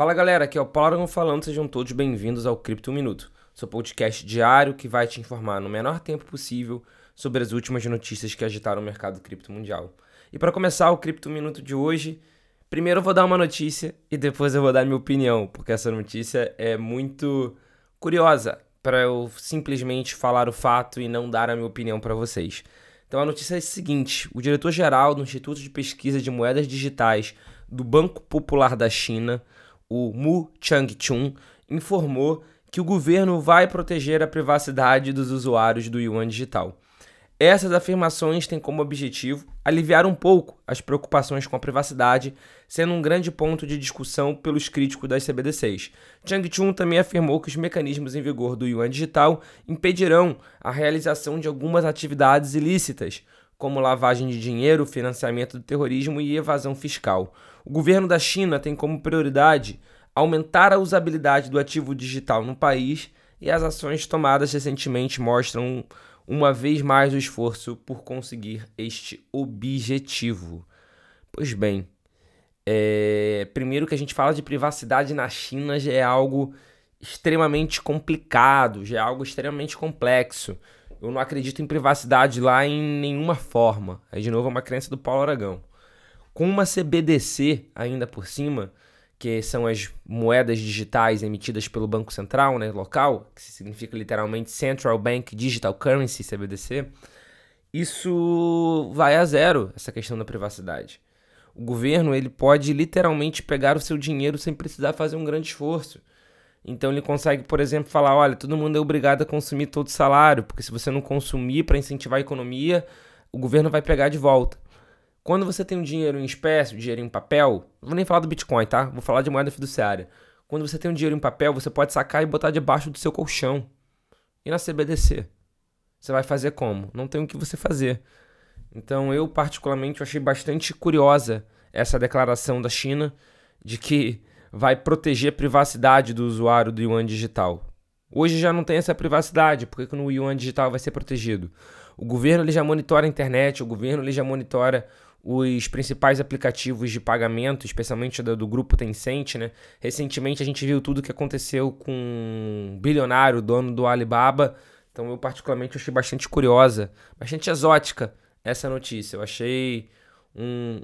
Fala galera, aqui é o Paulo falando, sejam todos bem-vindos ao Cripto Minuto, seu podcast diário que vai te informar no menor tempo possível sobre as últimas notícias que agitaram o mercado cripto mundial. E para começar o Cripto Minuto de hoje, primeiro eu vou dar uma notícia e depois eu vou dar minha opinião, porque essa notícia é muito curiosa para eu simplesmente falar o fato e não dar a minha opinião para vocês. Então a notícia é a seguinte: o diretor-geral do Instituto de Pesquisa de Moedas Digitais do Banco Popular da China, o Mu Changchun, informou que o governo vai proteger a privacidade dos usuários do yuan digital. Essas afirmações têm como objetivo aliviar um pouco as preocupações com a privacidade, sendo um grande ponto de discussão pelos críticos das CBDCs. Chang Chun também afirmou que os mecanismos em vigor do yuan digital impedirão a realização de algumas atividades ilícitas, como lavagem de dinheiro, financiamento do terrorismo e evasão fiscal. O governo da China tem como prioridade aumentar a usabilidade do ativo digital no país e as ações tomadas recentemente mostram uma vez mais o esforço por conseguir este objetivo. Pois bem, é... primeiro que a gente fala de privacidade na China já é algo extremamente complicado, já é algo extremamente complexo. Eu não acredito em privacidade lá em nenhuma forma. Aí, de novo, é uma crença do Paulo Aragão. Com uma CBDC ainda por cima, que são as moedas digitais emitidas pelo Banco Central, né, local, que significa literalmente Central Bank Digital Currency, CBDC, isso vai a zero, essa questão da privacidade. O governo ele pode literalmente pegar o seu dinheiro sem precisar fazer um grande esforço. Então ele consegue, por exemplo, falar: olha, todo mundo é obrigado a consumir todo o salário, porque se você não consumir para incentivar a economia, o governo vai pegar de volta. Quando você tem um dinheiro em espécie, um dinheiro em papel, não vou nem falar do Bitcoin, tá? Vou falar de moeda fiduciária. Quando você tem um dinheiro em papel, você pode sacar e botar debaixo do seu colchão. E na CBDC? Você vai fazer como? Não tem o que você fazer. Então eu, particularmente, achei bastante curiosa essa declaração da China de que vai proteger a privacidade do usuário do yuan digital. Hoje já não tem essa privacidade, porque no yuan digital vai ser protegido. O governo ele já monitora a internet, o governo ele já monitora os principais aplicativos de pagamento, especialmente do, do, grupo Tencent, né? Recentemente a gente viu tudo o que aconteceu com um bilionário, dono do Alibaba. Então eu particularmente achei bastante curiosa, bastante exótica essa notícia. Eu achei um,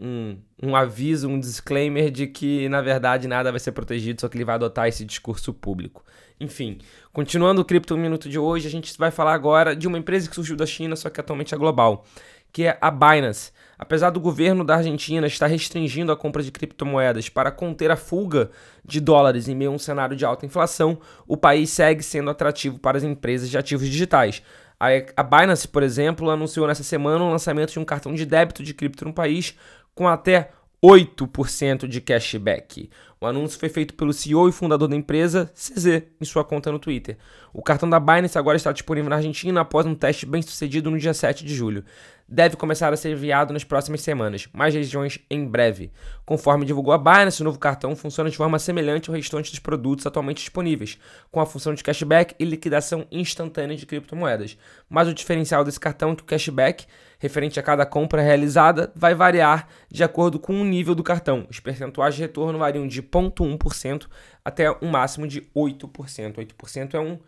um, um aviso, um disclaimer de que na verdade nada vai ser protegido, só que ele vai adotar esse discurso público. Enfim, continuando o Cripto Minuto de hoje, a gente vai falar agora de uma empresa que surgiu da China, só que atualmente é global, que é a Binance. Apesar do governo da Argentina estar restringindo a compra de criptomoedas para conter a fuga de dólares em meio a um cenário de alta inflação, o país segue sendo atrativo para as empresas de ativos digitais. A Binance, por exemplo, anunciou nessa semana o lançamento de um cartão de débito de cripto no país com até 8% de cashback. O anúncio foi feito pelo CEO e fundador da empresa, CZ, em sua conta no Twitter. O cartão da Binance agora está disponível na Argentina após um teste bem sucedido no dia 7 de julho. Deve começar a ser enviado nas próximas semanas, mais regiões em breve. Conforme divulgou a Binance, o novo cartão funciona de forma semelhante ao restante dos produtos atualmente disponíveis, com a função de cashback e liquidação instantânea de criptomoedas. Mas o diferencial desse cartão é que o cashback referente a cada compra realizada vai variar de acordo com o nível do cartão. Os percentuais de retorno variam de 0,1% até um máximo de 8%. 8% é um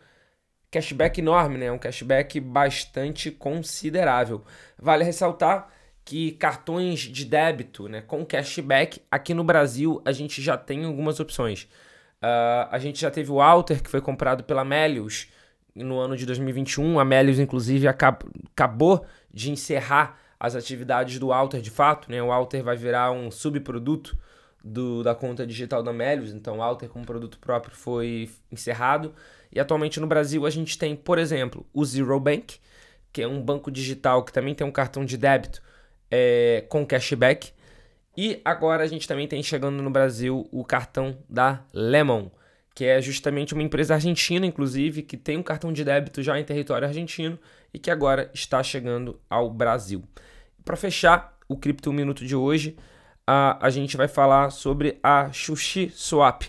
cashback enorme, né? Um cashback bastante considerável. Vale ressaltar que cartões de débito né, com cashback, aqui no Brasil a gente já tem algumas opções. Uh, a gente já teve o Alter, que foi comprado pela Melius no ano de 2021. A Melius, inclusive, acab acabou de encerrar as atividades do Alter de fato. Né? O Alter vai virar um subproduto do, da conta digital da Melius, então Alter como produto próprio foi encerrado. E atualmente no Brasil a gente tem, por exemplo, o Zero Bank, que é um banco digital que também tem um cartão de débito é, com cashback. E agora a gente também tem chegando no Brasil o cartão da Lemon, que é justamente uma empresa argentina, inclusive, que tem um cartão de débito já em território argentino e que agora está chegando ao Brasil. Para fechar o Cripto Minuto de hoje, a, a gente vai falar sobre a Xuxi Swap.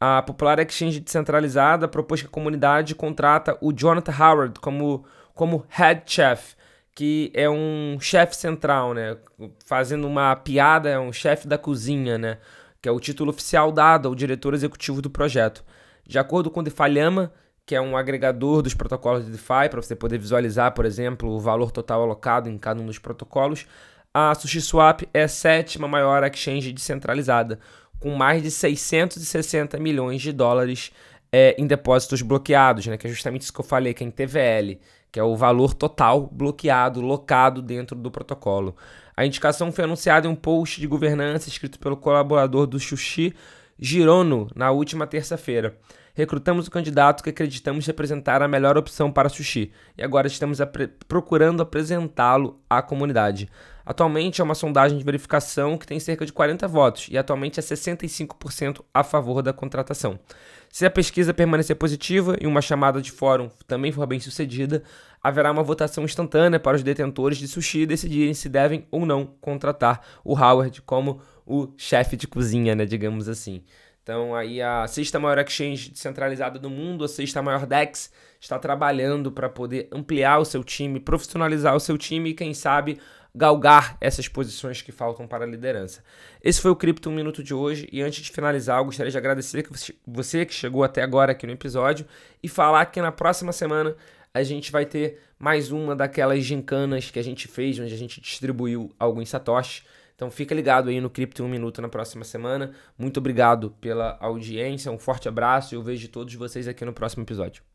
A popular exchange descentralizada propôs que a comunidade contrata o Jonathan Howard como, como head chef, que é um chefe central, né? Fazendo uma piada, é um chefe da cozinha, né? que é o título oficial dado ao diretor executivo do projeto. De acordo com o Defalhama, que é um agregador dos protocolos de DeFi, para você poder visualizar, por exemplo, o valor total alocado em cada um dos protocolos, a SushiSwap é a sétima maior exchange descentralizada, com mais de 660 milhões de dólares é, em depósitos bloqueados, né? que é justamente isso que eu falei, que é em TVL, que é o valor total bloqueado, locado dentro do protocolo. A indicação foi anunciada em um post de governança escrito pelo colaborador do Xuxi, Girono, na última terça-feira. Recrutamos o candidato que acreditamos representar a melhor opção para Sushi e agora estamos apre procurando apresentá-lo à comunidade. Atualmente é uma sondagem de verificação que tem cerca de 40 votos e atualmente é 65% a favor da contratação. Se a pesquisa permanecer positiva e uma chamada de fórum também for bem sucedida, haverá uma votação instantânea para os detentores de sushi decidirem se devem ou não contratar o Howard como o chefe de cozinha, né, digamos assim. Então aí a sexta maior exchange descentralizada do mundo, a sexta maior DEX, está trabalhando para poder ampliar o seu time, profissionalizar o seu time e quem sabe galgar essas posições que faltam para a liderança. Esse foi o Cripto 1 Minuto de hoje e antes de finalizar, eu gostaria de agradecer você que chegou até agora aqui no episódio e falar que na próxima semana a gente vai ter mais uma daquelas gincanas que a gente fez, onde a gente distribuiu alguns satoshis então fica ligado aí no Cripto em um Minuto na próxima semana. Muito obrigado pela audiência, um forte abraço e eu vejo todos vocês aqui no próximo episódio.